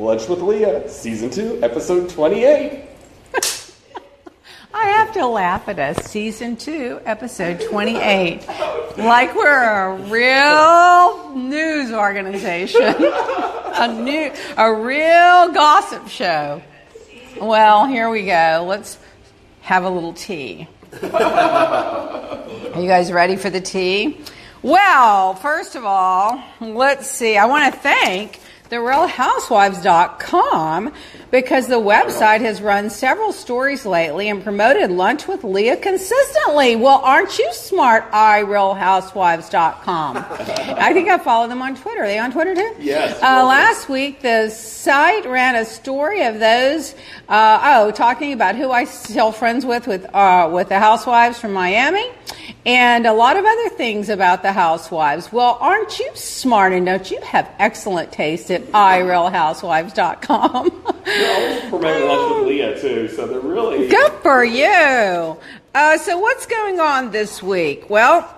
Lunch with Leah, Season 2, Episode 28. I have to laugh at us. Season 2, Episode 28. Like we're a real news organization, a, new, a real gossip show. Well, here we go. Let's have a little tea. Are you guys ready for the tea? Well, first of all, let's see. I want to thank TheRealHousewives.com because the website has run several stories lately and promoted Lunch with Leah consistently. Well, aren't you smart, iRealHousewives.com? I think I follow them on Twitter. Are they on Twitter too? Yes. Uh, last week, the site ran a story of those, uh, oh, talking about who I still friends with with, uh, with the housewives from Miami and a lot of other things about the housewives. Well, aren't you smart and don't you have excellent taste at iRealHousewives.com? They're always promoting Lunch with Leah, too, so they're really. Good for you. Uh, so, what's going on this week? Well,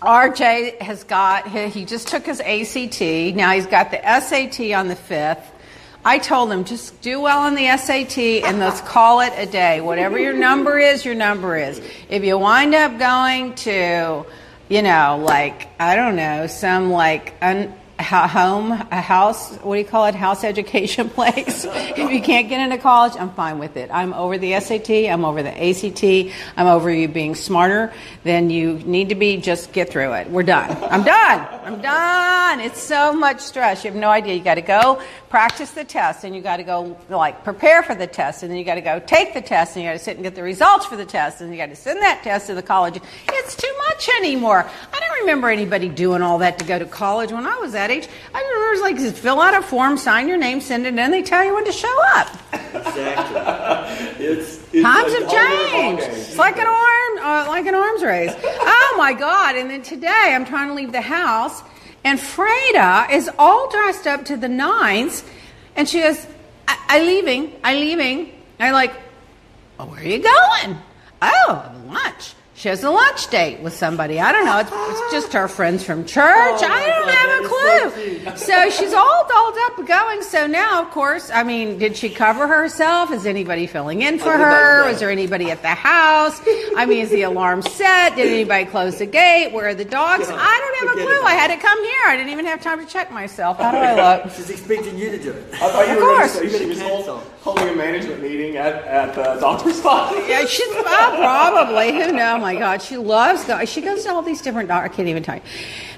RJ has got, he, he just took his ACT. Now he's got the SAT on the 5th. I told them just do well on the SAT and let's call it a day. Whatever your number is, your number is. If you wind up going to, you know, like, I don't know, some like, un, ho- home, a house, what do you call it, house education place. if you can't get into college, I'm fine with it. I'm over the SAT, I'm over the ACT, I'm over you being smarter than you need to be. Just get through it. We're done. I'm done. I'm done. It's so much stress. You have no idea. You got to go practice the test and you got to go like prepare for the test and then you got to go take the test and you got to sit and get the results for the test and you got to send that test to the college. It's too much anymore. I don't remember anybody doing all that to go to college when I was that age. I remember it was like just fill out a form, sign your name, send it in, they tell you when to show up. Exactly. It's, it's Times like have all their ball changed. It's like an arm, uh, like an arms race. oh my God! And then today I'm trying to leave the house, and Freda is all dressed up to the nines, and she goes, "I, I leaving, I'm leaving." I'm like, oh, where are you going? Oh, lunch. She has a lunch date with somebody. I don't know. It's, it's just her friends from church. Oh, I don't my have a clue. so So she's all dolled up going. So now, of course, I mean, did she cover herself? Is anybody filling in for I did not her? Was there anybody at the house? I mean, is the alarm set? Did anybody close the gate? Where are the dogs? I don't have a clue. I had to come here. I didn't even have time to check myself. How do I look? She's expecting you to do it. I thought you Of were going to course. say she was Cancel. hold, holding a management meeting at, at the doctor's office. Yeah, she's well, probably. Who knows? Oh my God, she loves going. She goes to all these different. I can't even tell you.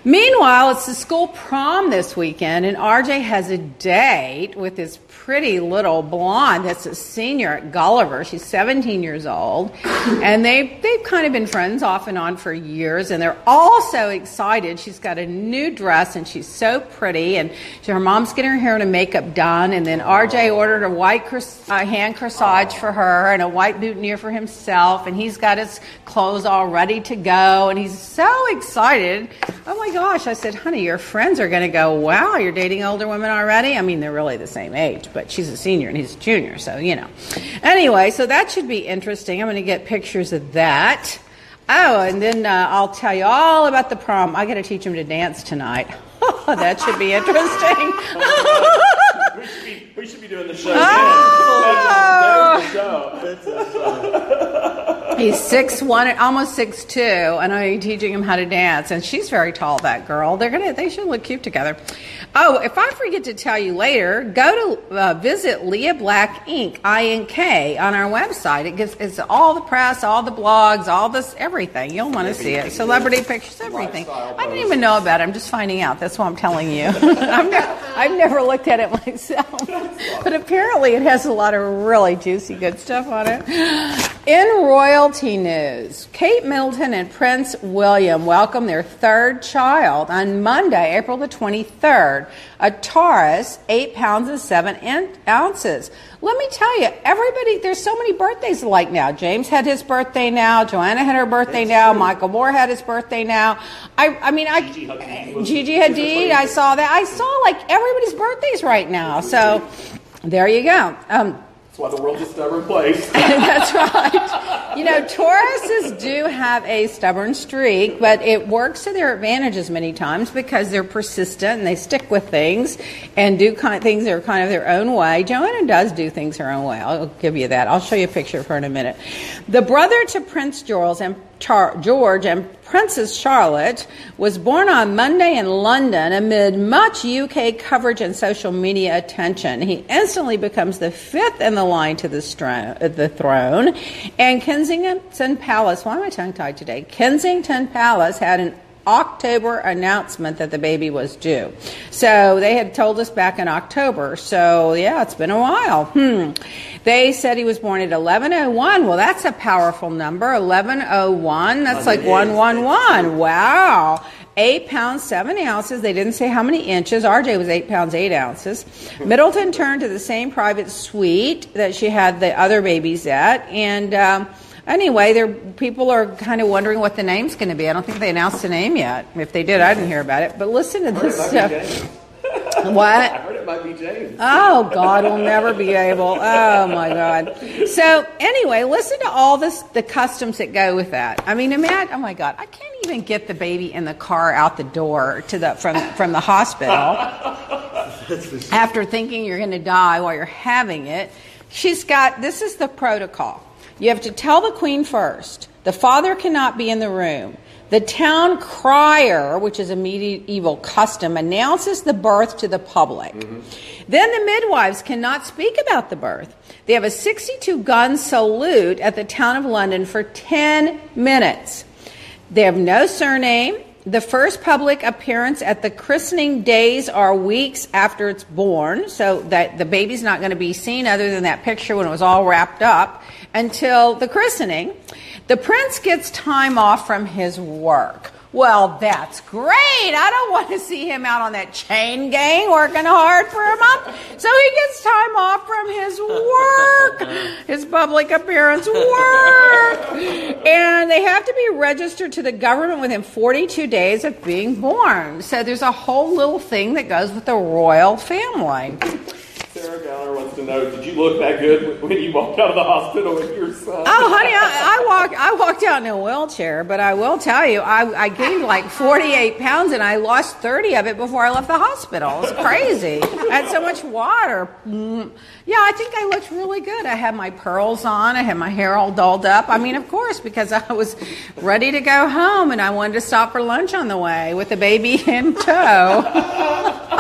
Meanwhile, it's the school prom this weekend, and RJ has a date with this pretty little blonde that's a senior at Gulliver. She's 17 years old, and they they've kind of been friends off and on for years, and they're all so excited. She's got a new dress, and she's so pretty, and she, her mom's getting her hair and makeup done, and then RJ ordered a white cors- uh, hand corsage for her and a white boutonniere for himself, and he's got his clothes all ready to go, and he's so excited. Oh my gosh! I said, honey, your friends are going to go. Wow, you're dating older women already. I mean, they're really the same age, but she's a senior and he's a junior, so you know. Anyway, so that should be interesting. I'm going to get pictures of that. Oh, and then uh, I'll tell you all about the prom. I got to teach him to dance tonight. that should be interesting. We should be, we should be doing the show. Oh! There's the show. He's six one, almost six two, and I'm teaching him how to dance. And she's very tall. That girl. They're gonna. They should look cute together. Oh, if I forget to tell you later, go to uh, visit Leah Black Inc. I N K on our website. It gives it's all the press, all the blogs, all this everything. You'll want to see it. Celebrity pictures, everything. I didn't even know about it. I'm just finding out. That's why I'm telling you. I've, never, I've never looked at it myself, but apparently it has a lot of really juicy, good stuff on it. In royalty news, Kate Middleton and Prince William welcome their third child on Monday, April the 23rd, a Taurus, 8 pounds and 7 ounces. Let me tell you, everybody, there's so many birthdays alike now. James had his birthday now. Joanna had her birthday That's now. true. Michael Moore had his birthday now. I, I mean, I, Gigi Hadid was- Gigi Hadid. I saw that. I saw like everybody's birthdays right now. So there you go. Um, That's why the world's a stubborn place. that's right. You know, Tauruses do have a stubborn streak, but it works to their advantages many times because they're persistent and they stick with things and do kind of things that are kind of their own way. Joanna does do things her own way. I'll give you that. I'll show you a picture of her in a minute. The brother to Prince George and Char- George and Princess Charlotte was born on Monday in London amid much UK coverage and social media attention. He instantly becomes the fifth in the line to the, stro- uh, the throne. And Kensington Palace, why am I tongue tied today? Kensington Palace had an October announcement that the baby was due. So they had told us back in October. So yeah, it's been a while. Hmm. They said he was born at 1101. Well, that's a powerful number. 1101. That's like the 111. Wow. Eight pounds, seven ounces. They didn't say how many inches. RJ was eight pounds, eight ounces. Middleton turned to the same private suite that she had the other babies at. And, um, Anyway, there people are kind of wondering what the name's going to be. I don't think they announced the name yet. If they did, I didn't hear about it. But listen to this stuff. James. I What? heard it might be James. Oh God, we'll never be able. Oh my God. So anyway, listen to all this the customs that go with that. I mean, imagine. Oh my God, I can't even get the baby in the car out the door to the from from the hospital after thinking you're going to die while you're having it. She's got. This is the protocol. You have to tell the queen first. The father cannot be in the room. The town crier, which is a medieval custom, announces the birth to the public. Mm-hmm. Then the midwives cannot speak about the birth. They have a 62 gun salute at the town of London for 10 minutes. They have no surname. The first public appearance at the christening days are weeks after it's born, so that the baby's not going to be seen other than that picture when it was all wrapped up until the christening. The prince gets time off from his work. Well, that's great. I don't want to see him out on that chain gang working hard for a month. So he gets time off from his work, his public appearance work. And they have to be registered to the government within 42 days of being born. So there's a whole little thing that goes with the royal family. Sarah Gallagher wants to know: Did you look that good when you walked out of the hospital with your son? Oh, honey, I, I walked. I walked out in a wheelchair, but I will tell you, I, I gained like 48 pounds, and I lost 30 of it before I left the hospital. It's crazy. I had so much water. Mm. Yeah, I think I looked really good. I had my pearls on. I had my hair all dolled up. I mean, of course, because I was ready to go home, and I wanted to stop for lunch on the way with the baby in tow.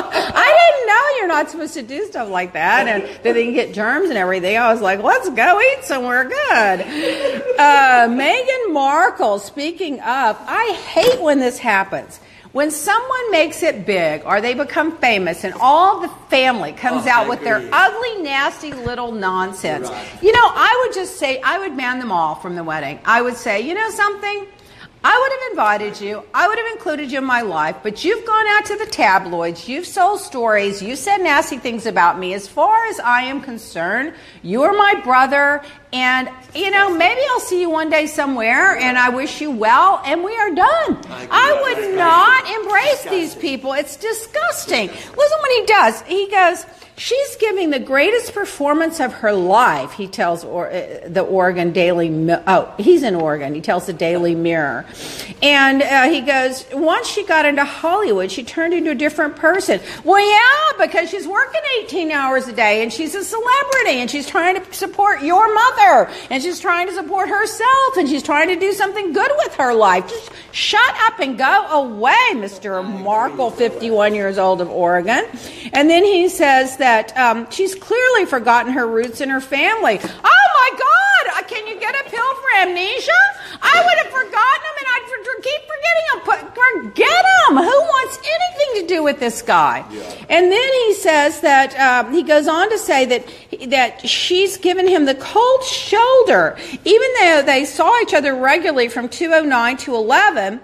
you're not supposed to do stuff like that, and that they can get germs and everything. I was like, let's go eat somewhere good. Uh, Meghan Markle, speaking of, I hate when this happens. When someone makes it big or they become famous and all the family comes Oh, out with their ugly, nasty little nonsense. Right. You know, I would just say, I would man them all from the wedding. I would say, you know something? I would have invited you. I would have included you in my life, but you've gone out to the tabloids. You've sold stories. You've said nasty things about me. As far as I am concerned, you are my brother. And, you know, maybe I'll see you one day somewhere and I wish you well and we are done. I I would not embrace these people. It's disgusting. Listen what he does. He goes, She's giving the greatest performance of her life, he tells or, uh, the Oregon Daily Oh, he's in Oregon. He tells the Daily Mirror. And uh, he goes, Once she got into Hollywood, she turned into a different person. Well, yeah, because she's working 18 hours a day and she's a celebrity and she's trying to support your mother and she's trying to support herself and she's trying to do something good with her life. Just shut up and go away, Mr. Markle, 51 years old of Oregon. And then he says that um, she's clearly forgotten her roots and her family. Oh my God! Uh, Can you get a pill for amnesia? I would have forgotten them and I'd for- keep forgetting them. Forget them. Who wants anything to do with this guy? And then he says that um, he goes on to say that that she's given him the cold shoulder, even though they saw each other regularly from 209 to 11.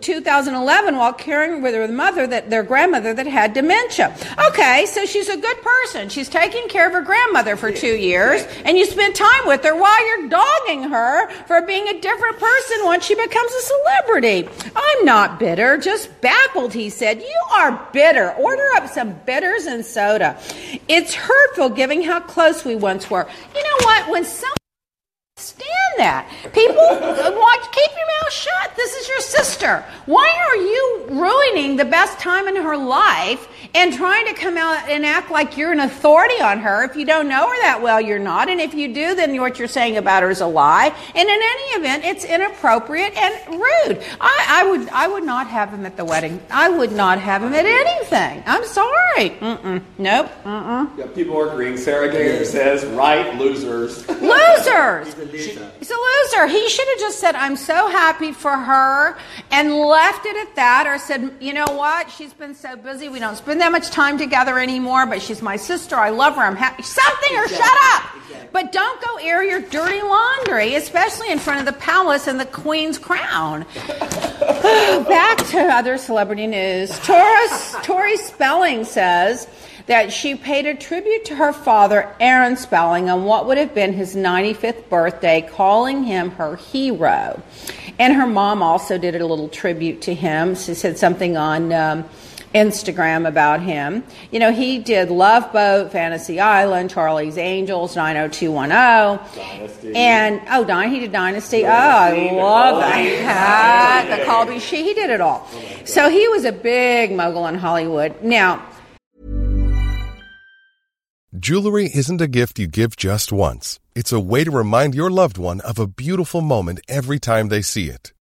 2011 while caring with her mother that their grandmother that had dementia. Okay, so she's a good person. She's taking care of her grandmother for two years, and you spend time with her while you're dogging her for being a different person once she becomes a celebrity. I'm not bitter, just baffled, he said. You are bitter. Order up some bitters and soda. It's hurtful given how close we once were. You know what? When some stand that. People uh, watch keep your mouth shut. This is your sister. Why are you ruining the best time in her life and trying to come out and act like you're an authority on her? If you don't know her that well, you're not. And if you do, then what you're saying about her is a lie. And in any event, it's inappropriate and rude. I, I would I would not have him at the wedding. I would not have him at anything. I'm sorry. Mm-mm. Nope. Mm-mm. Yeah, people are agreeing. Sarah Gator says, right, losers. Losers. He's a loser. He's a loser. He should have just said, I'm so happy for her and left it at that or said, you know what? She's been so busy. We don't spend that much time together anymore, but she's my sister. I love her. I'm happy. Something or shut up. Exactly. But don't go air your dirty laundry, especially in front of the palace and the queen's crown. Back to other celebrity news. Taurus, Tori Spelling says that she paid a tribute to her father, Aaron Spelling, on what would have been his 95th birthday, calling him her hero. And her mom also did a little tribute to him. She said something on. Um, Instagram about him. You know, he did Love Boat, Fantasy Island, Charlie's Angels, 90210. Dynasty. And, oh, Dyn, he did Dynasty. Oh, I love Colby. that. The Colby She, he did it all. So he was a big mogul in Hollywood. Now, Jewelry isn't a gift you give just once. It's a way to remind your loved one of a beautiful moment every time they see it.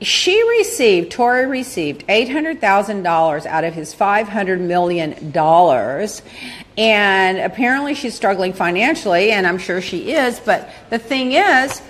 She received, Tori received $800,000 out of his $500 million. And apparently she's struggling financially, and I'm sure she is. But the thing is,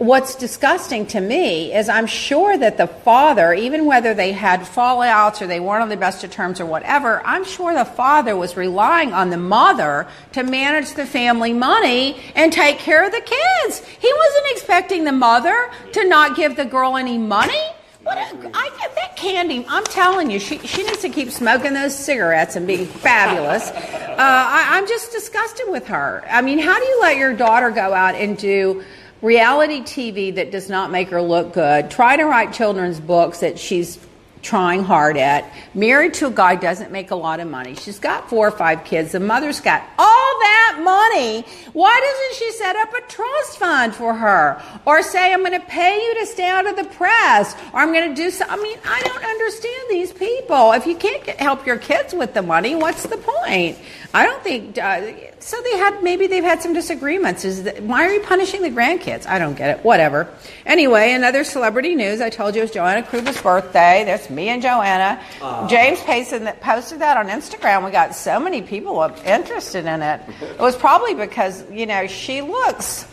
what's disgusting to me is I'm sure that the father, even whether they had fallouts or they weren't on the best of terms or whatever, I'm sure the father was relying on the mother to manage the family money and take care of the kids. He wasn't expecting the mother to not give the girl any money. What a, I that candy. I'm telling you, she, she needs to keep smoking those cigarettes and being fabulous. Uh, I, I'm just disgusted with her. I mean, how do you let your daughter go out and do reality TV that does not make her look good, try to write children's books that she's trying hard at, married to a guy doesn't make a lot of money. She's got four or five kids. The mother's got all that money. Why doesn't she set up a trust fund for her? Or say, I'm going to pay you to stay out of the press. Or I'm going to do something. I mean, I don't understand these people. If you can't get, help your kids with the money, what's the point? I don't think. Uh, so they had maybe they've had some disagreements. Is that, why are you punishing the grandkids? I don't get it. Whatever. Anyway, another celebrity news. I told you it was Joanna Kruger's birthday. That's me and Joanna. James Payson that posted that on Instagram. We got so many people interested in it. It was probably because you know she looks.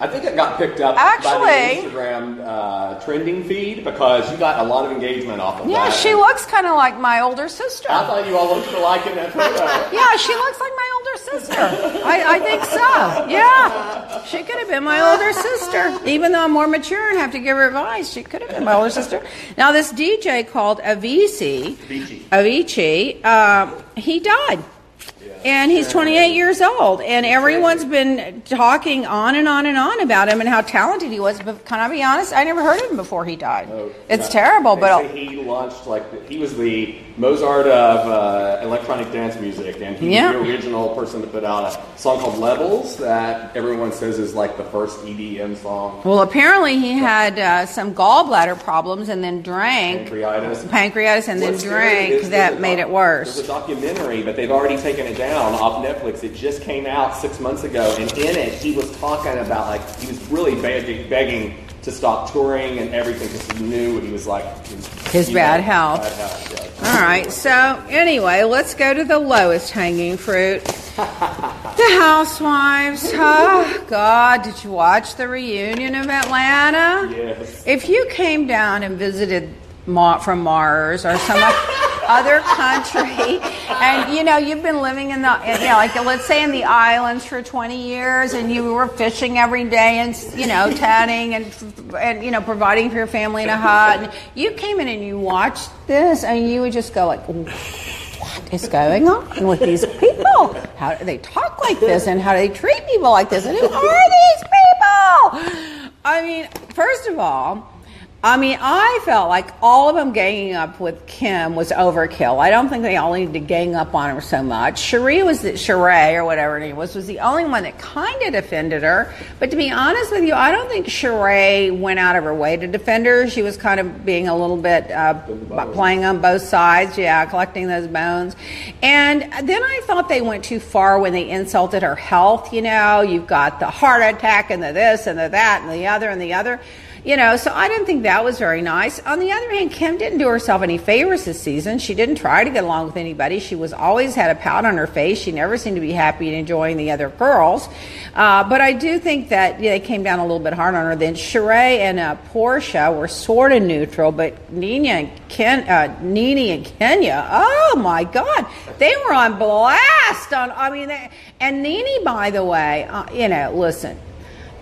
I think it got picked up Actually- by the Instagram uh, trending feed because you got a lot of engagement off of Yeah, that. Yeah, she looks kind of like my older sister. I thought you all looked alike in that photo. Yeah, she looks like my older sister. I, I think so. Yeah. She could have been my older sister. Even though I'm more mature and have to give her advice, she could have been my older sister. Now, this DJ called Avicii, Avicii, uh, he died. And he's 28 years old. And everyone's been talking on and on and on about him and how talented he was. But can I be honest? I never heard of him before he died. Oh, it's Yeah. terrible, but he launched like he was the Mozart of uh, electronic dance music, and he Yeah. the original person to put out a song called Levels that everyone says is like the first EDM song. well, apparently he had uh, some gallbladder problems and then drank Pancreatitis. pancreatitis and then What's scary drank is that a made it worse. There's a documentary, but they've already taken it down off Netflix. It just came out six months ago, and in it, he was talking about like he was really begging, begging to stop touring and everything because he knew what he was like His bad know, health. Bad health yeah. All right, so anyway, let's go to the lowest hanging fruit. The housewives. Oh, God, did you watch the reunion of Atlanta? Yes. If you came down and visited Ma- from Mars or some other country, and you know you've been living in the, you know, like let's say in the islands for 20 years, and you were fishing every day and you know tanning and and you know providing for your family in a hut, and you came in and you watched this, and you would just go like. What is going on with these people? How do they talk like this, and how do they treat people like this? And who are these people? I mean, first of all, I mean, I felt like all of them ganging up with Kim was overkill. I don't think they all needed to gang up on her so much. Cherie was the Sheree or whatever her name was was the only one that kind of defended her. But to be honest with you, I don't think Sheree went out of her way to defend her. She was kind of being a little bit uh, playing on both sides, yeah, collecting those bones. And then I thought they went too far when they insulted her health. You know, you've got the heart attack and the this and the that and the other and the other. You know, so I didn't think that was very nice. On the other hand, Kim didn't do herself any favors this season. She didn't try to get along with anybody. She was always had a pout on her face. She never seemed to be happy and enjoying the other girls. Uh, but I do think that yeah, they came down a little bit hard on her. Then Sheree and uh, Porsha were sort of neutral, but Nina and Ken, uh, Nene and Kenya, oh my God, they were on blast. On I mean, they, and Nene, by the way, uh, you know, listen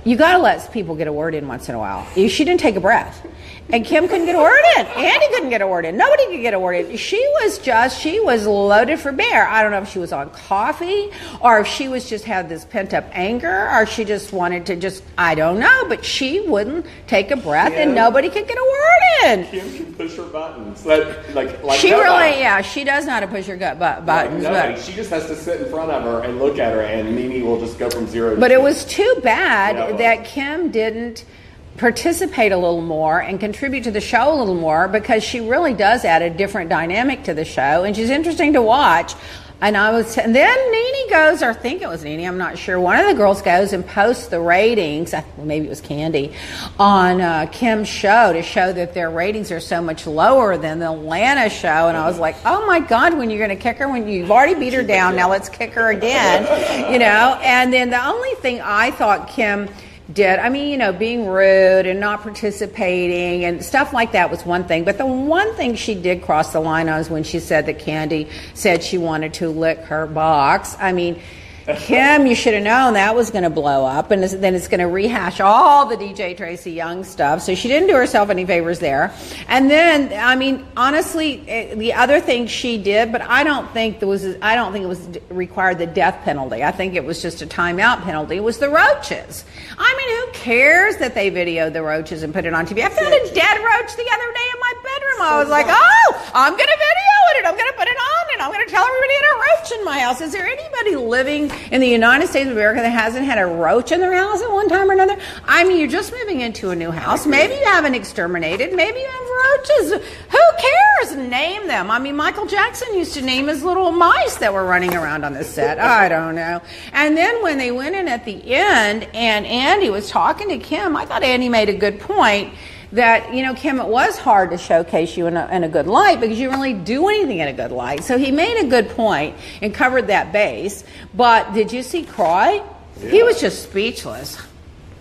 you got to let people get a word in once in a while. She didn't take a breath. And Kim couldn't get a word in. Andy couldn't get a word in. Nobody could get a word in. She was just, she was loaded for bear. I don't know if she was on coffee or if she was just had this pent up anger or she just wanted to just, I don't know, but she wouldn't take a breath and nobody could get a word in. Kim can push her buttons. Like, like, like She really, yeah, she does know how to push her gut bu- buttons. Like but- nobody. She just has to sit in front of her and look at her, and Mimi will just go from zero. to But it was too bad that Kim didn't participate a little more and contribute to the show a little more because she really does add a different dynamic to the show and she's interesting to watch. And I was, and then Nene goes, or I think it was Nene, I'm not sure. One of the girls goes and posts the ratings, maybe it was Kandi, on uh, Kim's show to show that their ratings are so much lower than the Atlanta show. And I was like, oh my God, when you're going to kick her, when you've already beat her down, now let's kick her again, you know? And then the only thing I thought Kim did. I mean, you know, being rude and not participating and stuff like that was one thing. But the one thing she did cross the line on is when she said that Kandi said she wanted to lick her box. I mean, Kim, you should have known that was going to blow up, and then it's going to rehash all the DJ Tracy Young stuff. So she didn't do herself any favors there. And then, I mean, honestly, eh, the other thing she did, but I don't think there was, I don't think it was required the death penalty. I think it was just a timeout penalty. Was the roaches? I mean, who cares that they videoed the roaches and put it on TV? I found a dead roach the other day in my bedroom. I was like, oh, I'm going to video it. and I'm going to put it on, I'm going to tell everybody I had a roach in my house. Is there anybody living in the United States of America that hasn't had a roach in their house at one time or another? I mean, you're just moving into a new house. Maybe you haven't exterminated. Maybe you have roaches. Who cares? Name them. I mean, Michael Jackson used to name his little mice that were running around on the set. I don't know. And then when they went in at the end and Andy was talking to Kim, I thought Andy made a good point that you know kim it was hard to showcase you in a, in a good light because you didn't really do anything in a good light so he made a good point and covered that base but did you see Kroy he was just speechless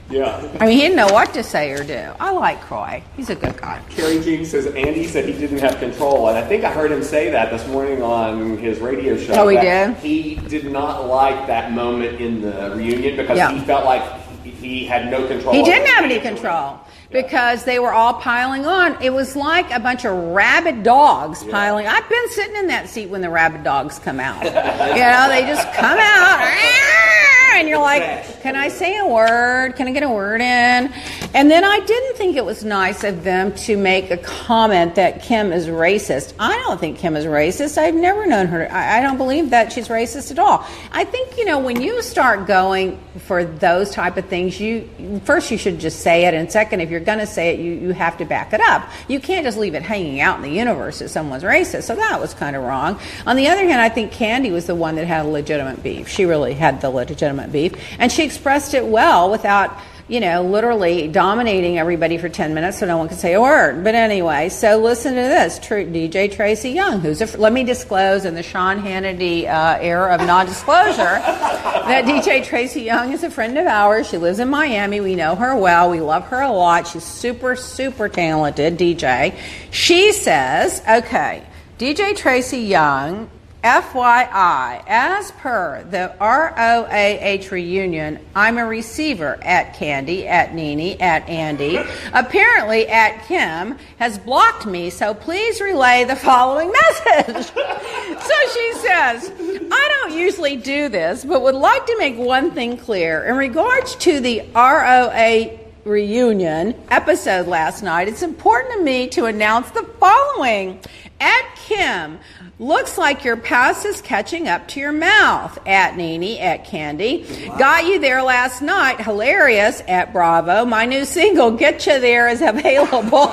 yeah. i mean he didn't know what to say or do i like Kroy he's a good guy Kerry King says Andy said he didn't have control, and I think I heard him say that this morning on his radio show. Oh, he did? He did not like that moment in the reunion because Yeah. he felt like he- had no control. He didn't have any control because they were all piling on. It was like a bunch of rabid dogs piling. I've been sitting in that seat when the rabid dogs come out. you know, they just come out. And you're like, can I say a word? Can I get a word in? And then I didn't think it was nice of them to make a comment that Kim is racist. I don't think Kim is racist. I've never known her. I, I don't believe that she's racist at all. I think you know when you start going for those type of things, you first you should just say it, and second, if you're going to say it, you you have to back it up. You can't just leave it hanging out in the universe that someone's racist. So that was kind of wrong. On the other hand, I think Kandi was the one that had a legitimate beef. She really had the legitimate beef, and she expressed it well without you know, literally dominating everybody for 10 minutes so no one could say a word. But anyway, so listen to this DJ Tracy Young, who's a, let me disclose in the Sean Hannity uh, era of non disclosure that DJ Tracy Young is a friend of ours. She lives in Miami. We know her well. We love her a lot. She's super, super talented DJ. She says, okay, DJ Tracy Young FYI, as per the ROAH reunion, I'm a receiver at Kandi, at Nene, at Andy. Apparently, at Kim has blocked me, so please relay the following message. so she says, I don't usually do this, but would like to make one thing clear. In regards to the ROA reunion episode last night, it's important to me to announce the following. At Kim, looks like your past is catching up to your mouth. At Nene, at Kandi. Got you there last night. Hilarious. At Bravo. My new single, Get You There, is available.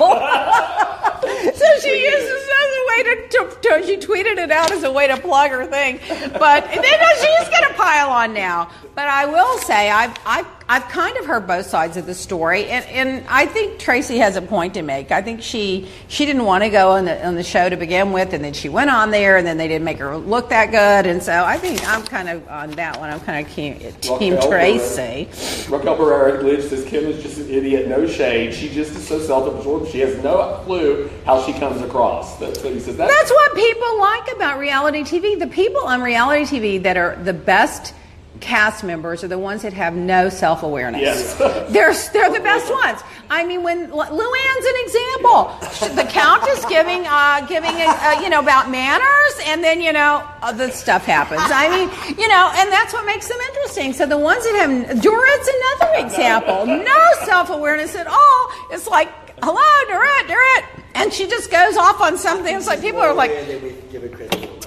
so she uses it as a way to, to, to, she tweeted it out as a way to plug her thing. But then she's going to pile on now. But I will say, I've, I've, I've kind of heard both sides of the story, and, and I think Tracy has a point to make. I think she she didn't want to go on the on the show to begin with, and then she went on there, and then they didn't make her look that good, and so I think I'm kind of on that one. I'm kind of team, team Raquel Tracy. Raquel says Kim is just an idiot, no shade. She just is so self-absorbed. She has no clue how she comes across. That's what he says. That's, That's what people like about reality TV. The people on reality TV that are the best cast members are the ones that have no self awareness. Yes. they're they're the best ones. I mean, when Lu- Luann's an example. The Countess giving uh, giving uh, you know about manners, and then you know uh, the stuff happens. I mean, you know, and that's what makes them interesting. So the ones that have Dorit's another example. No self awareness at all. It's like, hello, Dorit, Dorit. And she just goes off on something. It's like people are like,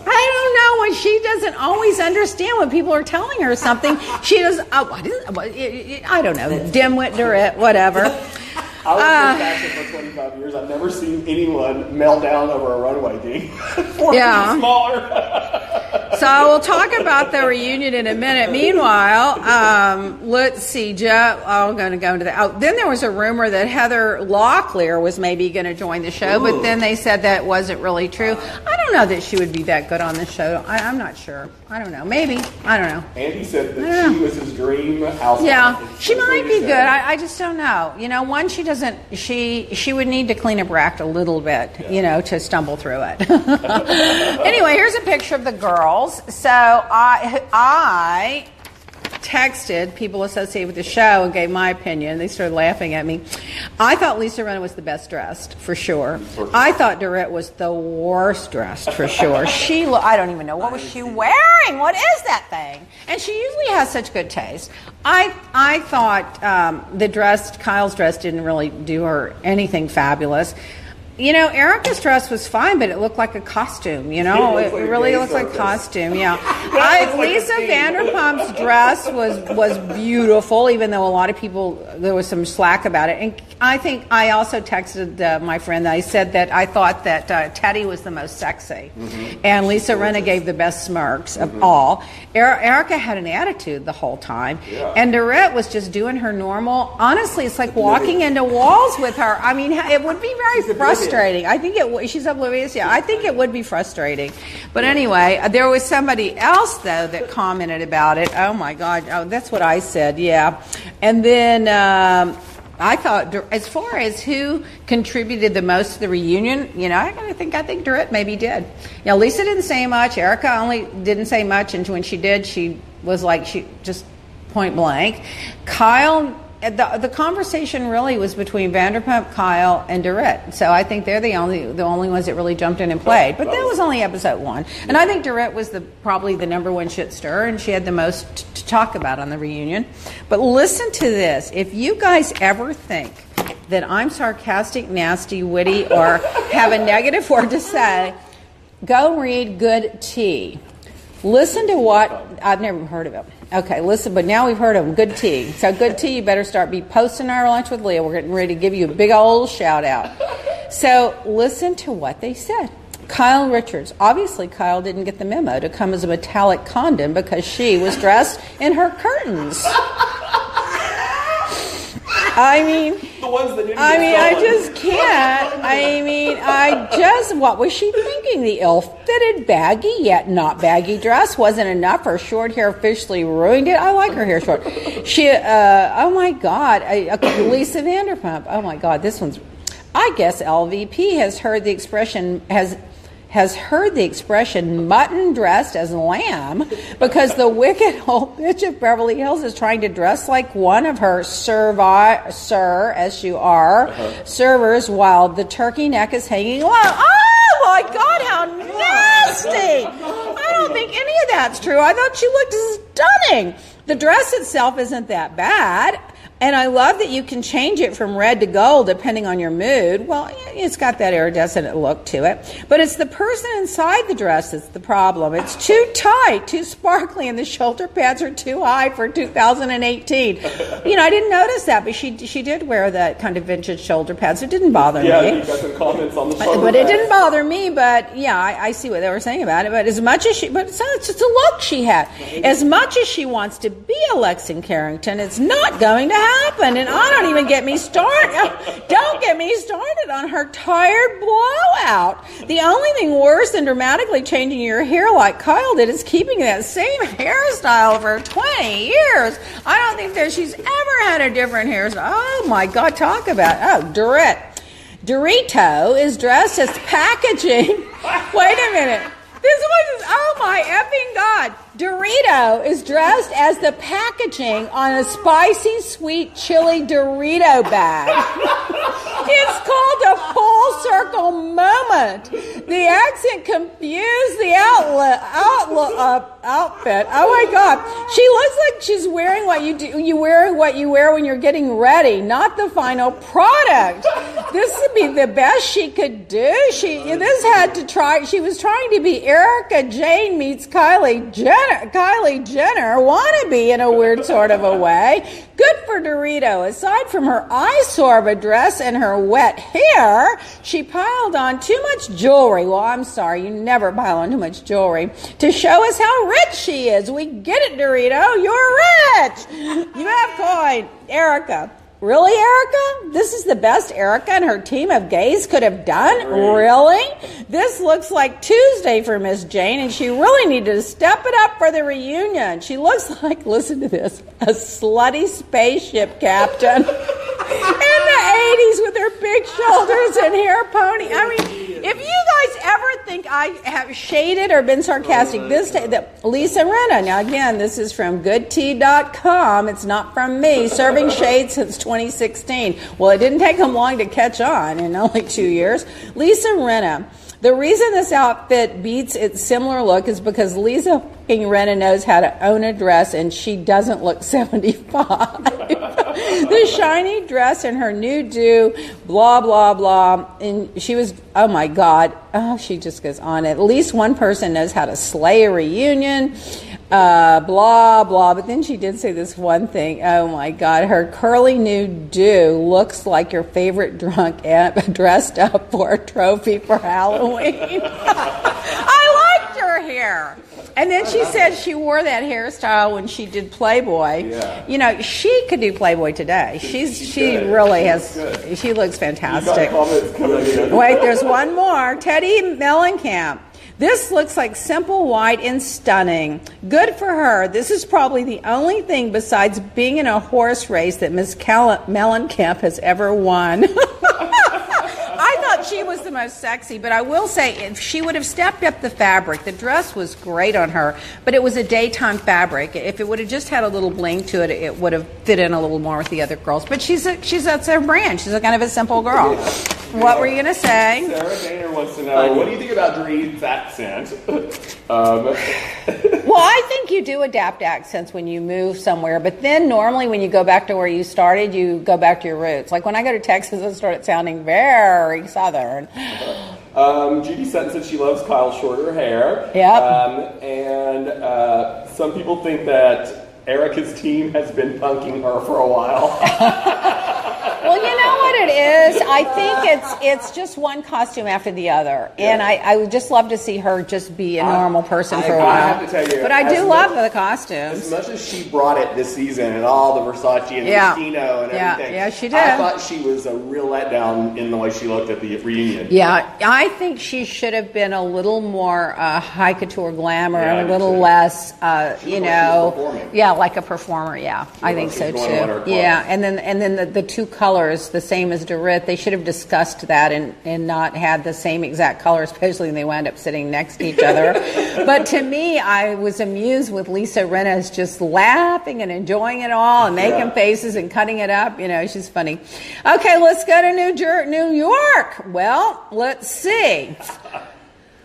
I don't know when she doesn't always understand when people are telling her something. She does. Oh, what is, what, I don't know. Dimwit, Dorit, whatever. I was Uh, in fashion for 25 years. I've never seen anyone melt down over a runway. Four Yeah. smaller. So we'll talk about the reunion in a minute. Meanwhile, um, let's see, Joe. Oh, I'm going to go into that. Oh, then there was a rumor that Heather Locklear was maybe going to join the show, but then they said that wasn't really true. I don't know that she would be that good on the show. I, I'm not sure. I don't know. Maybe. I don't know. Andy said that she was his dream housewife. Yeah, she might be good. I, I just don't know. You know, one, she doesn't. She she would need to clean up her act a little bit. You know, to stumble through it. anyway, here's a picture of the girls. So I I texted people associated with the show and gave my opinion. They started laughing at me. I thought Lisa Rinna was the best dressed for sure. I thought Dorit was the worst dressed for sure. She lo- I don't even know what was she wearing. What is that thing? And she usually has such good taste. I I thought um, the dress Kyle's dress didn't really do her anything fabulous. You know, Erika's dress was fine, but it looked like a costume. You know, It it, like a really looked like costume. Yeah, I, like Lisa. Vanderpump's dress was was beautiful, even though a lot of people there was some slack about it. And I think I also texted uh, my friend. I said that I thought that uh, Teddi was the most sexy, and Lisa Rinna gave the best smirks of all. Er- Erika had an attitude the whole time, and Dorit was just doing her normal. Honestly, it's like walking into walls with her. I mean, it would be very frustrating. I think it. would She's oblivious. Yeah, I think it would be frustrating. But anyway, uh, there was somebody else though that commented about it. Oh my God! Oh, that's what I said. Yeah, and then. Um, I thought, as far as who contributed the most to the reunion, you know, I gotta think I think Dorit maybe did. Know, Lisa didn't say much. Erika only didn't say much, and when she did, she was like she just point blank. Kyle the, the conversation really was between Vanderpump, Kyle, and Dorit. So I think they're the only the only ones that really jumped in and played. But that was only episode one, and I think Dorit was the probably the number one shit stirrer, and she had the most t- to talk about on the reunion. But listen to this: if you guys ever think that I'm sarcastic, nasty, witty, or have a negative word to say, go read Good Tea. Listen to what I've never heard of it. Okay, listen, but now we've heard of them. Good tea. So good tea. You better start be posting our lunch with Leah. We're getting ready to give you a big old shout out. So listen to what they said. Kyle Richards. Obviously, Kyle didn't get the memo to come as a metallic condom because she was dressed in her curtains. I mean, The ones that didn't I mean, I just can't. I mean, I just, what was she thinking? The ill fitted, baggy, yet not baggy dress wasn't enough. Her short hair officially ruined it. I like her hair short. She, uh, oh my God, I, okay, Lisa Vanderpump. Oh my God, this one's, I guess LVP has heard the expression, has has heard the expression mutton dressed as lamb because the wicked old bitch of Beverly Hills is trying to dress like one of her servi- sir, as you are, servers while the turkey neck is hanging low. Oh my God, how nasty! I don't think any of that's true. I thought she looked stunning. The dress itself isn't that bad. And I love that you can change it from red to gold depending on your mood. Well, it's got that iridescent look to it. But it's the person inside the dress that's the problem. It's too tight, too sparkly, and the shoulder pads are too high for 2018. You know, I didn't notice that, but she she did wear that kind of vintage shoulder pads. It didn't bother Yeah, me. you got some comments on the But, shoulder but it didn't bother me. But yeah, I, I see what they were saying about it. But as much as she, but it's, not, it's just a look she had. As much as she wants to be a Lexington Carrington, it's not going to happen. And I don't even get me started. Don't get me started on her tired blowout. The only thing worse than dramatically changing your hair like Kyle did is keeping that same hairstyle for 20 years. I don't think that she's ever had a different hairstyle. Oh my God, talk about oh Dorit. Dorito is dressed as packaging. Wait a minute. This one is, oh my effing God. Dorito is dressed as the packaging on a spicy, sweet chili Dorito bag. It's called a full circle moment. The accent confused the outlet, outlook, uh, outfit. Oh my God. She looks like she's wearing what you do, you wear what you wear when you're getting ready, not the final product. This would be the best she could do. She, this had to try, she was trying to be Erika Jayne meets Kylie Jenner, Kylie Jenner wannabe in a weird sort of a way. Good for Dorito. Aside from her eyesore of a dress and her wet hair, she piled on too much jewelry. Well, I'm sorry, you never pile on too much jewelry to show us how rich she is. We get it, Dorito. You're rich. You have coin. Erika. Really, Erika? This is the best Erika and her team of gays could have done? Really? This looks like Tuesday for Miss Jayne, and she really needed to step it up for the reunion. She looks like, listen to this, a slutty spaceship captain in the 80s with her big shoulders and hair pony. I mean, if you think I have shaded or been sarcastic, this the, Lisa Rinna. Now again, this is from goodtea.com. It's not from me. Serving shade since 2016. Well, it didn't take them long to catch on in only two years. Lisa Rinna. The reason this outfit beats its similar look is because Lisa fucking Rinna knows how to own a dress and she doesn't look 75. the shiny dress and her new do, blah, blah, blah. And she was, oh my God. Oh, she just goes on. At least one person knows how to slay a reunion. Uh, blah, blah. But then she did say this one thing. Oh my God. Her curly new do looks like your favorite drunk aunt dressed up for a trophy for Halloween. I liked her hair. And then she said she wore that hairstyle when she did Playboy. Yeah. You know, she could do Playboy today. She's she's she really has. good. She looks fantastic. comments coming in. Wait, there's one more. Teddi Mellencamp. This looks like simple white and stunning. Good for her. This is probably the only thing besides being in a horse race that Miss Cal- Mellencamp has ever won. most sexy, but I will say if she would have stepped up the fabric, the dress was great on her, but it was a daytime fabric. If it would have just had a little bling to it, it would have fit in a little more with the other girls. But she's a, she's that's her brand. She's a kind of a simple girl. What were you gonna say? Sarah Daner wants to know what do you think about Dreed's accent? um, Well, I think you do adapt accents when you move somewhere, but then normally when you go back to where you started, you go back to your roots. Like when I go to Texas, it started sounding very southern. Um, Judy Sutton said she loves Kyle's shorter hair. Yep. Um, and uh, some people think that Erika's team has been punking her for a while. Well, you know what it is. I think it's it's just one costume after the other, and I, I would just love to see her just be a normal person I- for a I while. have to tell you, but I do much- love the costumes. as much as she brought it this season and all the Versace and Yeah. and Yeah. everything, Yeah, she did. I thought she was a real letdown in the way she looked at the reunion. Yeah, I think she should have been a little more uh, high couture glamour Yeah, and a little less, uh, you know, performing. yeah, like a performer. Yeah, I think so she was going to one of her too. Yeah, and then and then the, the two colors, the same as Dorit, they should have discussed that and, and not had the same exact color, especially when they wound up sitting next to each other. but to me, I was amused with Lisa Rinna's just laughing and enjoying it all and making Yeah. faces and cutting it up. You know, she's funny. Okay, let's go to New, Jer- New York. Well, let's see.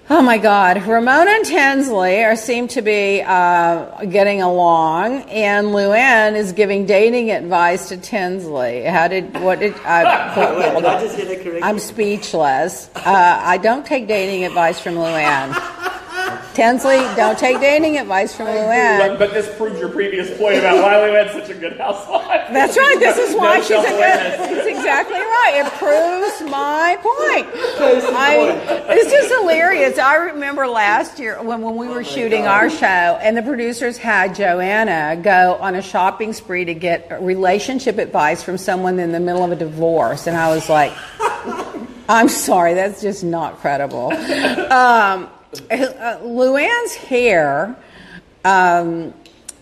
Oh my God, Ramona and Tinsley are seem to be uh, getting along, and Luann is giving dating advice to Tinsley. How did what did I I? just hear that correctly? I'm speechless. Uh, I don't take dating advice from Luann. Tinsley, don't take dating advice from But, Luann. but this proves your previous point about why we had such a good housewife. That's right. This is why No she's a good. That's exactly right. It proves my point. I, it's just hilarious. I remember last year when, when we were shooting our show, and the producers had Joanna go on a shopping spree to get relationship advice from someone in the middle of a divorce, and I was like, I'm sorry, that's just not credible. Um, uh, Luann's hair um,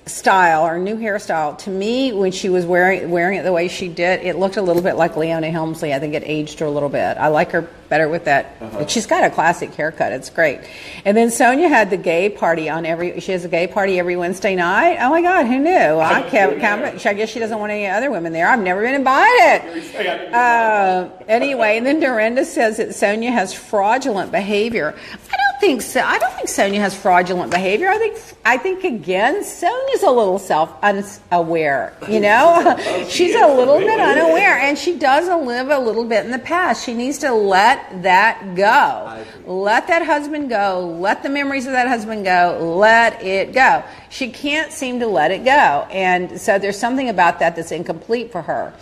style, or new hairstyle, to me, when she was wearing wearing it the way she did, it looked a little bit like Leona Helmsley. I think it aged her a little bit. I like her better with that. But she's got a classic haircut. It's great. And then Sonja had the gay party on every. She has a gay party every Wednesday night. Oh my God, who knew? I can't. can't I guess she doesn't want any other women there. I've never been invited. Uh, anyway, and then Dorinda says that Sonja has fraudulent behavior. I don't think so. I don't think Sonja has fraudulent behavior. I think I think again, Sonja's a little self unaware. You know, she's a little bit unaware, and she does live a little bit in the past. She needs to let that go. Let that husband go. Let the memories of that husband go. Let it go. She can't seem to let it go, and so there's something about that that's incomplete for her.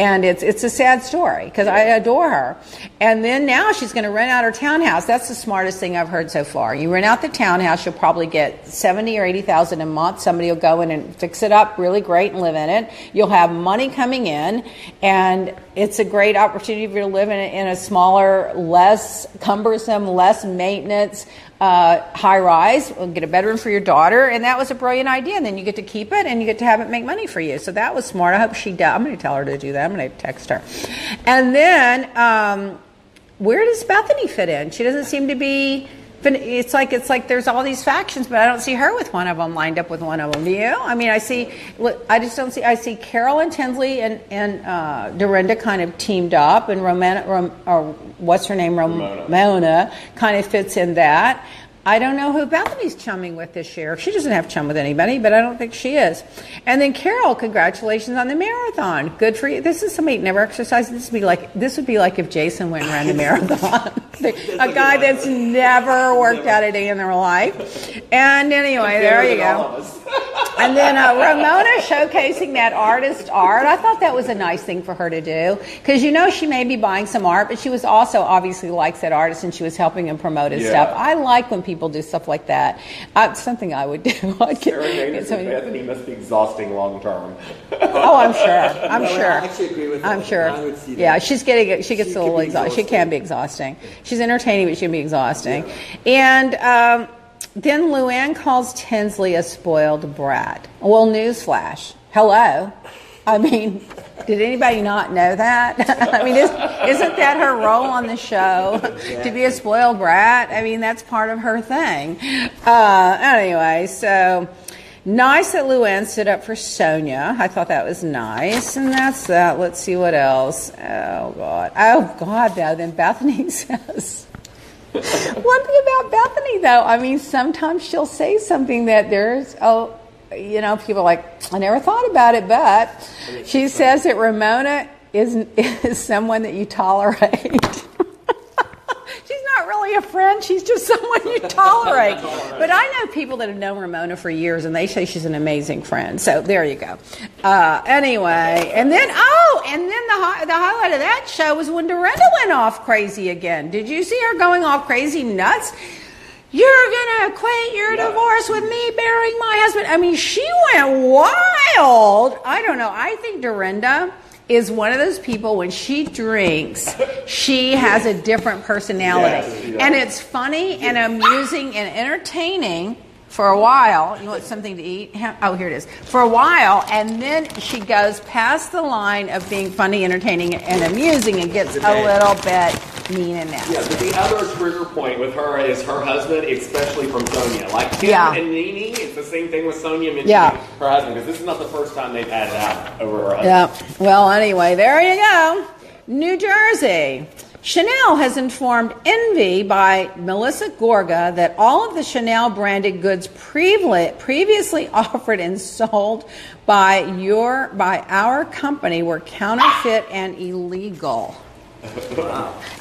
And it's it's a sad story because I adore her. And then now she's going to rent out her townhouse. That's the smartest thing I've heard so far. You rent out the townhouse, you'll probably get seventy or eighty thousand a month. Somebody will go in and fix it up really great and live in it. You'll have money coming in, and it's a great opportunity for you to live in a, in a smaller, less cumbersome, less maintenance. Uh, high rise, we'll get a bedroom for your daughter, and that was a brilliant idea. And then you get to keep it, and you get to have it make money for you. So that was smart. I hope she does. I'm going to tell her to do that. I'm going to text her. And then, um, where does Bethany fit in? She doesn't seem to be. It's like it's like there's all these factions, but I don't see her with one of them lined up with one of them. Do you? I mean, I see. I just don't see. I see Carole and Tinsley and and uh, Dorinda kind of teamed up, and Romana, Rom, or what's her name, Rom, Ramona. Mona, kind of fits in that. I don't know who Bethany's chumming with this year. She doesn't have chum with anybody, but I don't think she is. And then Carole, congratulations on the marathon. Good for you. This is somebody who never exercised. This would be like this would be like if Jason went and ran the marathon. a guy that's never worked out a day in their life. And anyway, there you Better than all go. And then uh, Ramona showcasing that artist art. I thought that was a nice thing for her to do because you know she may be buying some art, but she was also obviously likes that artist and she was helping him promote his Yeah. stuff. I like when people do stuff like that. Uh, something I would do. I'd get- Sarah Daner get said Bethany must be exhausting long term. Oh, I'm sure. I'm Well, I sure. actually agree with I'm that. sure. I would see that. Yeah, she's getting. She gets She a little can exhausted. She can be exhausting. She's entertaining, but she can be exhausting. And um, then Luann calls Tinsley a spoiled brat. Well, newsflash. Hello. I mean, did anybody not know that? I mean, is, isn't that her role on the show to be a spoiled brat? I mean, that's part of her thing. Uh, anyway, so nice that Luann stood up for Sonja. I thought that was nice, and that's that. Let's see what else. Oh God. Oh God. Though then Bethany says. One thing about Bethany, though, I mean, sometimes she'll say something that there's, oh, you know, people are like, I never thought about it, but she says that Ramona is, is someone that you tolerate. She's not really a friend, she's just someone you tolerate. But I know people that have known Ramona for years and they say she's an amazing friend. So there you go. Uh, anyway, and then, oh, and then the, hi- the highlight of that show was when Dorinda went off crazy again. Did you see her going off crazy nuts? You're gonna quit your divorce with me burying my husband. I mean, she went wild. I don't know. I think Dorinda is one of those people when she drinks, she has a different personality. Yes, does. and it's funny and amusing and entertaining for a while. You want something to eat? Oh, here it is. For a while, and then she goes past the line of being funny, entertaining, and amusing and gets a little bit mean and nasty. Yeah, but the other trigger point with her is her husband, especially from Sonja. Like Kim Yeah. and Nene, it's the same thing with Sonja mentioning Yeah. her husband because this is not the first time they've had it out over her husband. Yeah. Well, anyway, there you go. New Jersey. Chanel has informed Envy by Melissa Gorga that all of the Chanel branded goods previously offered and sold by your by our company were counterfeit and illegal.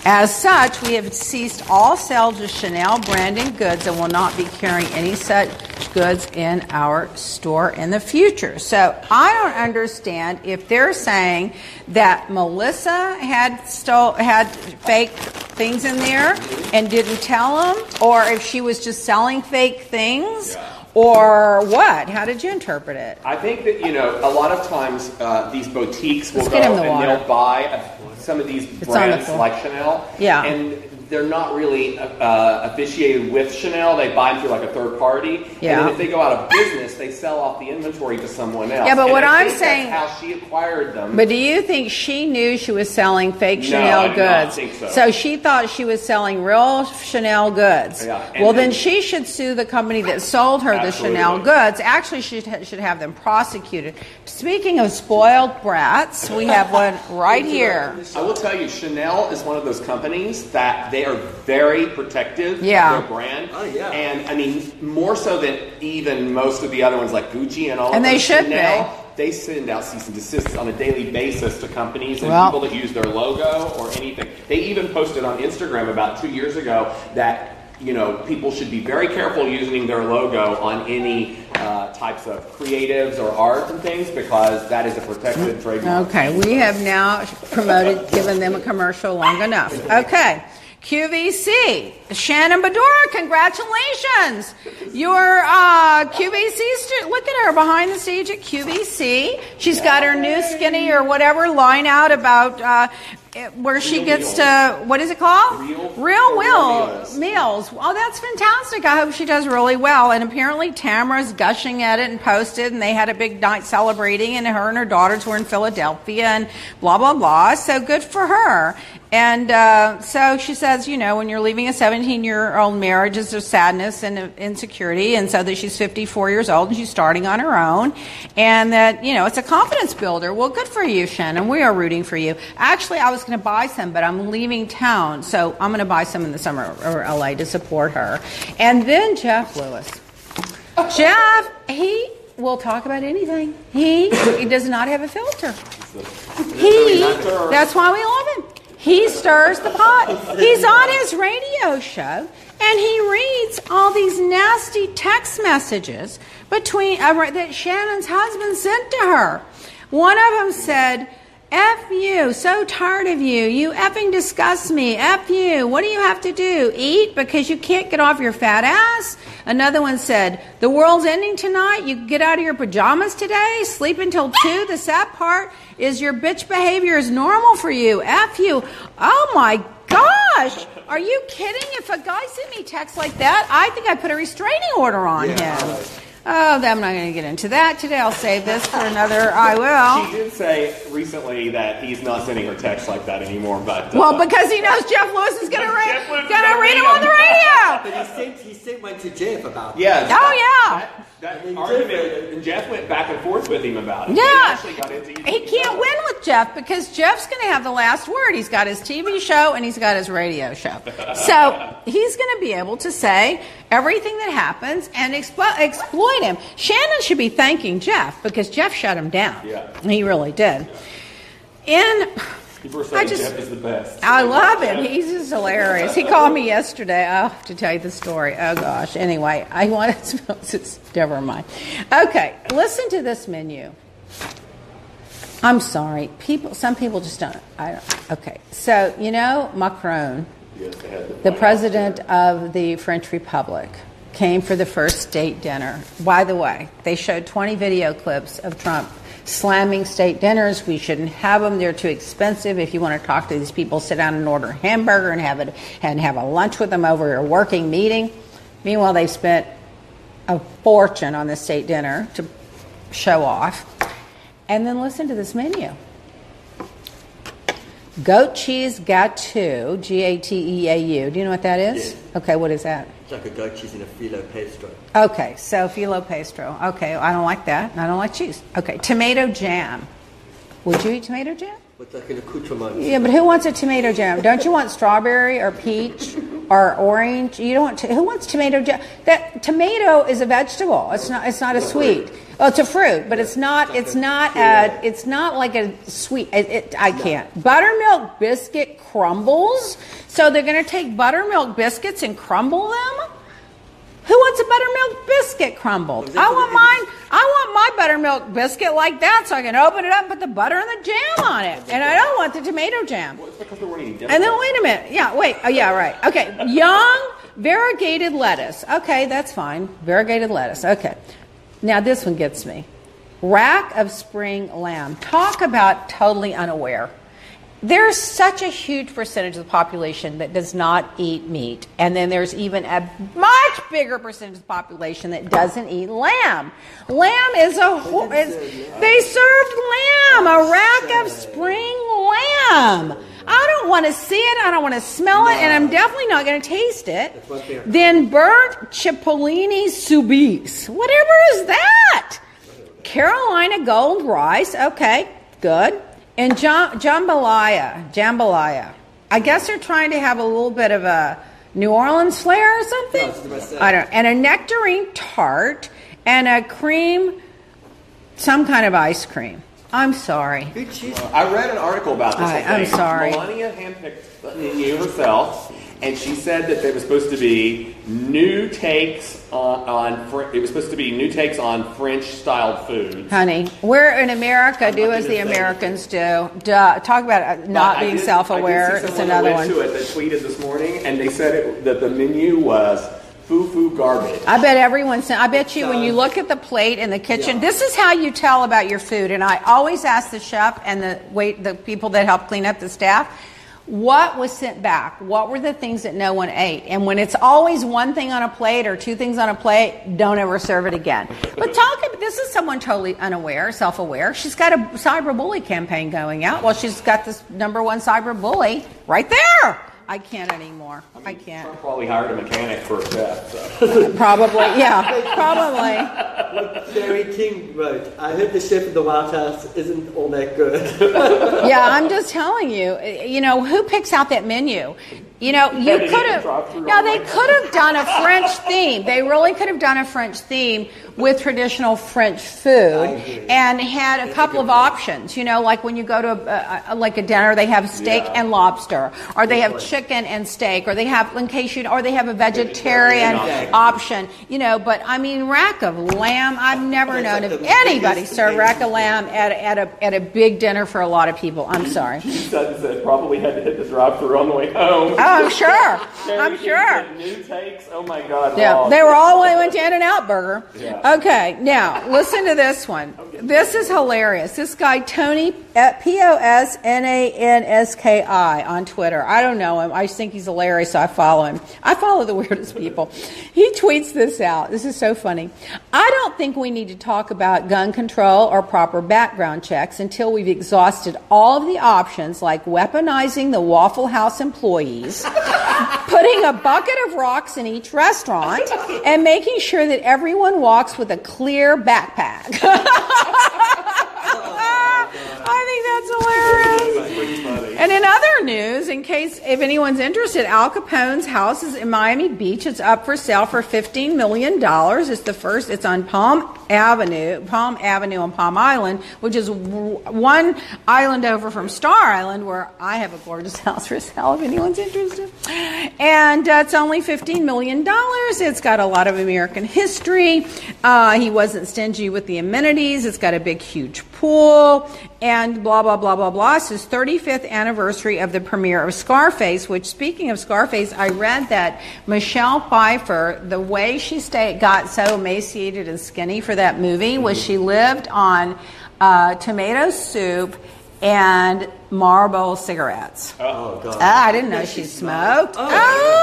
As such, we have ceased all sales of Chanel branded goods and will not be carrying any such goods in our store in the future. So I don't understand if they're saying that Melissa had stole had fake things in there and didn't tell them, or if she was just selling fake things, or what? How did you interpret it? I think that you know a lot of times uh, these boutiques will Let's go the and water. they'll buy uh some of these the brands like Chanel. Yeah. And they're not really uh, officiated with Chanel. They buy them through like a third party. Yeah. And then if they go out of business, they sell off the inventory to someone else. Yeah, but And what I I'm think saying- how she acquired them. But do you think she knew she was selling fake No, Chanel goods? think so. she thought she was selling real Chanel goods. Yeah, and well, then then- she should sue the company that sold her the Chanel goods. Actually, she should should have them prosecuted. Speaking of spoiled brats, we have one right here. I will tell you, Chanel is one of those companies that they are very protective Yeah. of their brand. Oh, yeah. And I mean, more so than even most of the other ones like Gucci and all And of they those. should Chanel, they send out cease and desists on a daily basis to companies and Well- people that use their logo or anything. They even posted on Instagram about two years ago that you know people should be very careful using their logo on any uh, types of creatives or art and things because that is a protected trademark. Okay, we have now promoted, given them a commercial long enough. Okay. QVC, Shannon Beador, congratulations! Your uh, QVC student, look at her behind the stage at QVC. She's got her new skinny or whatever line out about uh, where she Real gets Meals. to, what is it called? Real- Real Will Meals. meals. Oh, that's fantastic. I hope she does really well. And apparently Tamra's gushing at it and posted, and they had a big night celebrating, and her and her daughters were in Philadelphia, and blah, blah, blah. So good for her. And uh, so she says, you know, when you're leaving a 17 year old marriage, is there sadness and insecurity, and so that she's 54 years old and she's starting on her own, and that, you know, it's a confidence builder. Well, good for you, Shannon. We are rooting for you. Actually, I was going to buy some, but I'm leaving town, so I'm going to buy some in the summer or LA to support her. And then Jeff Lewis. Jeff, he will talk about anything. He, he does not have a filter. He, that's why we. He stirs the pot. He's on his radio show and he reads all these nasty text messages between uh, that Shannon's husband sent to her. One of them said, F you, so tired of you. You effing disgust me. F you. What do you have to do? Eat because you can't get off your fat ass? Another one said, The world's ending tonight. You get out of your pajamas today, sleep until two. The sad part is your bitch behavior is normal for you. F you. Oh my gosh. Are you kidding? If a guy sent me text like that, I think I put a restraining order on him. Oh, I'm not going to get into that today. I'll save this for another. I will. She did say recently that he's not sending her texts like that anymore, but. uh, Well, because he knows Jeff Lewis is going to read, Jeff Lewis going gonna read read him on the radio. But he sent, he sent one to Jeff about it. Yeah. Oh, yeah. That, that mean, argument, Jeff- and Jeff went back and forth with him about it. Yeah. They actually got He can't win with Jeff because Jeff's going to have the last word. He's got his TV show and he's got his radio show. So he's going to be able to say everything that happens and explo- him. Shannon should be thanking Jeff because Jeff shut him down. Yeah. He really did. In. People were I just- Jeff is the best. I love him. He's just hilarious. He called me yesterday. Oh, to tell you the story. Oh gosh. Anyway, I wanted to. Never mind. Okay, listen to this menu. I'm sorry. People. Some people just don't. I don't. Okay. So you know Macron, Yes, the president of the French Republic, came for the first state dinner. By the way, they showed 20 video clips of Trump slamming state dinners. We shouldn't have them; they're too expensive. If you want to talk to these people, sit down and order a hamburger and have it and have a lunch with them over a working meeting. Meanwhile, they spent a fortune on the state dinner to show off. And then listen to this menu. Goat cheese gâteau, G A T E A U. Do you know what that is? Okay, what is that? It's like a goat cheese in a filo pastry. Okay, so filo pastro. Okay, I don't like that. I don't like cheese. Okay, tomato jam. Would you eat tomato jam? With like an accoutrement. Yeah, but who wants a tomato jam? Don't you want strawberry or peach or orange? You don't want. To, who wants tomato jam? That tomato is a vegetable. It's not. It's not a sweet. Well, it's a fruit, but it's not. It's not. A, it's not like a sweet. It, it, I can't. Buttermilk biscuit crumbles. So they're going to take buttermilk biscuits and crumble them. Who wants a buttermilk biscuit crumbled? I want mine. I want my buttermilk biscuit like that, so I can open it up, and put the butter and the jam on it, and I don't want the tomato jam. Well, it's because there weren't any And then wait a minute. Yeah, wait. Oh, yeah, right. Okay. Young variegated lettuce. Okay, that's fine. Variegated lettuce. Okay. Now this one gets me. Rack of spring lamb. Talk about totally unaware. There's such a huge percentage of the population that does not eat meat. And then there's even a much bigger percentage of the population that doesn't eat lamb. Lamb is a ho- is, they served lamb, a rack of spring lamb. I don't want to see it. I don't want to smell it, and I'm definitely not going to taste it. That's what they're- Then burnt cipollini soubise. Whatever is that? Carolina gold rice. Okay, good. And jam- jambalaya. Jambalaya. I guess they're trying to have a little bit of a New Orleans flair or something. No, it's the best. I don't. And a nectarine tart and a cream, some kind of ice cream. I'm sorry. Cheese? I read an article about this. All right, whole I'm thing. sorry. Melania handpicked the menu herself, and she said that there was supposed to be new takes on, on Fr- it was supposed to be new takes on French-styled food. Honey, we're in America. Do as the Americans do. Duh. Talk about uh, not But being did- self-aware. I did see It's another one. to it that tweeted this morning, and they said it, that the menu was foo-foo garbage. I bet everyone. I bet you when you look at the plate in the kitchen, Yeah. this is how you tell about your food. And I always ask the chef and the wait the people that help clean up the staff. What was sent back? What were the things that no one ate? And when it's always one thing on a plate or two things on a plate, don't ever serve it again. But talking, this is someone totally unaware, self-aware. She's got a cyber bully campaign going out. Well, she's got this number one cyber bully right there. I can't anymore. I can't. Trump probably hired a mechanic for a chef. So. Probably, yeah, probably. Larry King wrote, I heard the chef in the White House isn't all that good. yeah, I'm just telling you. You know, who picks out that menu? You know, you could have. drive-through No, they could have done a French theme. They really could have done a French theme with traditional French food and had a couple of options. You know, like when you go to a, a, like a dinner, they have steak Yeah. and lobster, or they have chicken and steak, or they have in case you, or they have a vegetarian Vegetarian option. You know, but I mean, rack of lamb. I've never That's known like of anybody biggest serve rack of lamb at, a- at a at a big dinner for a lot of people. I'm sorry. She said, said probably had to hit the drive-through on the way home. Oh, I'm sure. I'm sure. New takes. Oh my God. Yeah, Ross. they were all the way went to In and Out Burger. Yeah. Okay, now listen to this one. This is hilarious. This guy Tony at P O S N A N S K I on Twitter. I don't know him. I just think he's hilarious, so I follow him. I follow the weirdest people. He tweets this out. This is so funny. I don't think we need to talk about gun control or proper background checks until we've exhausted all of the options like weaponizing the Waffle House employees, putting a bucket of rocks in each restaurant, and making sure that everyone walks with a clear backpack. Oh. I think that's hilarious. And in other news, in case if anyone's interested, Al Capone's house is in Miami Beach. It's up for sale for fifteen million dollars. It's the first. It's on Palm Avenue, Palm Avenue on Palm Island, which is one island over from Star Island, where I have a gorgeous house for sale. If anyone's interested, and uh, it's only fifteen million dollars. It's got a lot of American history. Uh, he wasn't stingy with the amenities. It's got a big, huge pool, and blah blah blah blah blah. It's his 35th anniversary of the premiere of Scarface. Which, speaking of Scarface, I read that Michelle Pfeiffer, the way she stayed, got so emaciated and skinny for that movie was she lived on uh, tomato soup and Marlboro cigarettes. Oh, God. Ah, I didn't know she smoked. Oh,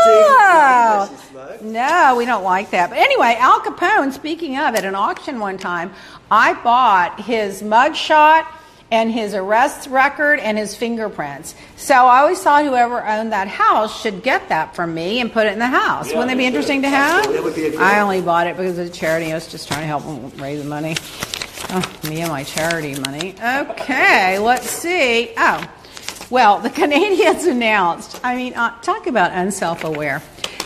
Oh, smoked? no, we don't like that. But anyway, Al Capone, speaking of, at an auction one time, I bought his mugshot and his arrest record and his fingerprints. So I always thought whoever owned that house should get that from me and put it in the house. Wouldn't that be interesting to have? That would be a good- I only bought it because of the charity. I was just trying to help them raise the money. Oh, me and my charity money. Okay, let's see. Oh, well, the Canadians announced, I mean, uh, talk about unself aware.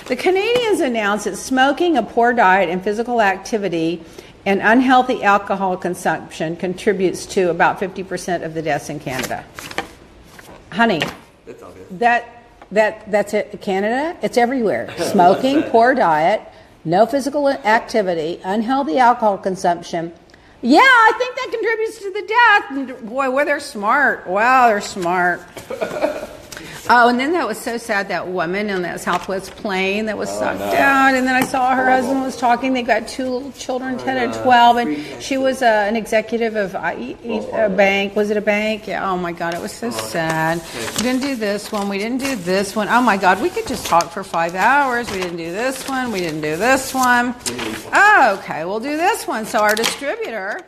The Canadians announced that smoking, a poor diet, and physical activity and unhealthy alcohol consumption contributes to about 50% of the deaths in Canada. Honey, That's obvious. that that that's it. Canada, it's everywhere. Smoking, poor diet, no physical activity, unhealthy alcohol consumption. Yeah, I think that contributes to the death. Boy, well, they're smart. Wow, they're smart. Oh, and then that was so sad. That woman on that Southwest plane that was sucked out, and then I saw her husband was talking. They got two little children, ten and twelve, and she was uh, an executive of uh, e- a bank. Was it a bank? Yeah. Oh my God, it was so sad. We didn't do this one. We didn't do this one. Oh my God, we could just talk for five hours. We didn't do this one. We didn't do this one. Oh, okay, we'll do this one. So our distributor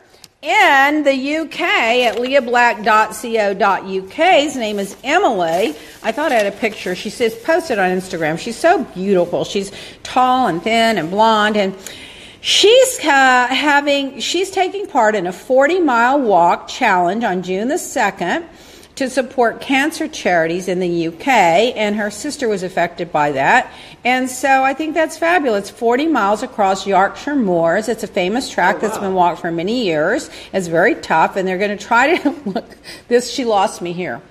in the UK at leahblack.co.uk. His name is Emily. I thought I had a picture. She says posted on Instagram. She's so beautiful. She's tall and thin and blonde and She's uh, having she's taking part in a 40 mile walk challenge on June the 2nd to support cancer charities in the UK, and her sister was affected by that. And so I think that's fabulous. 40 miles across Yorkshire Moors. It's a famous track oh, that's been walked for many years. It's very tough, and they're going to try to look. This she lost me here.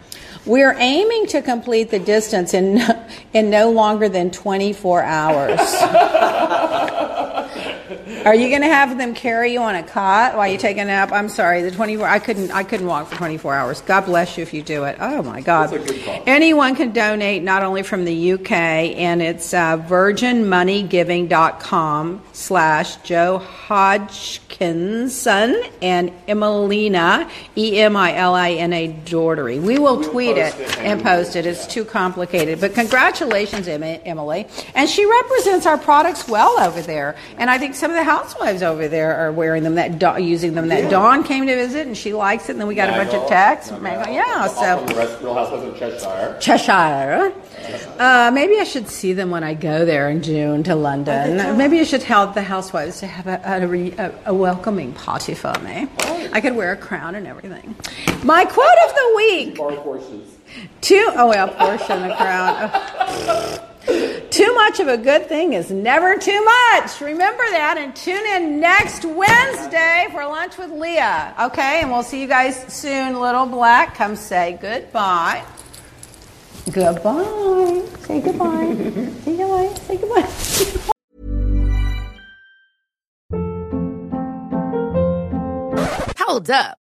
We're aiming to complete the distance in in no longer than 24 hours. Are you going to have them carry you on a cot while you take a nap? I'm sorry, the 24. I couldn't. I couldn't walk for 24 hours. God bless you if you do it. Oh my God. That's a good call. Anyone can donate, not only from the UK, and it's uh, virginmoneygiving.com slash Joe Hodgkinson and Emelina E M I L I N A Daughtery. We will We'll tweet it it and and- post it. It's too complicated. But congratulations, Emily. And she represents our products well over there. And I think some of the housewives over there are wearing them, that Da- using them. That Dawn came to visit and she likes it. And then we got a bunch of texts. Maggle- Yeah, so. From the rest, Real Housewives of Cheshire. Cheshire. Uh, maybe I should see them when I go there in June to London. Maybe I should help the housewives to have a, a, re- a, a welcoming party for me. I could wear a crown and everything. My quote of the week. Horses. Oh well, portion the crown. Too much of a good thing is never too much. Remember that and tune in next Wednesday for lunch with Leah. Okay, and we'll see you guys soon. Little Black, come say goodbye. Goodbye. Say goodbye. say goodbye. Say goodbye. Hold up.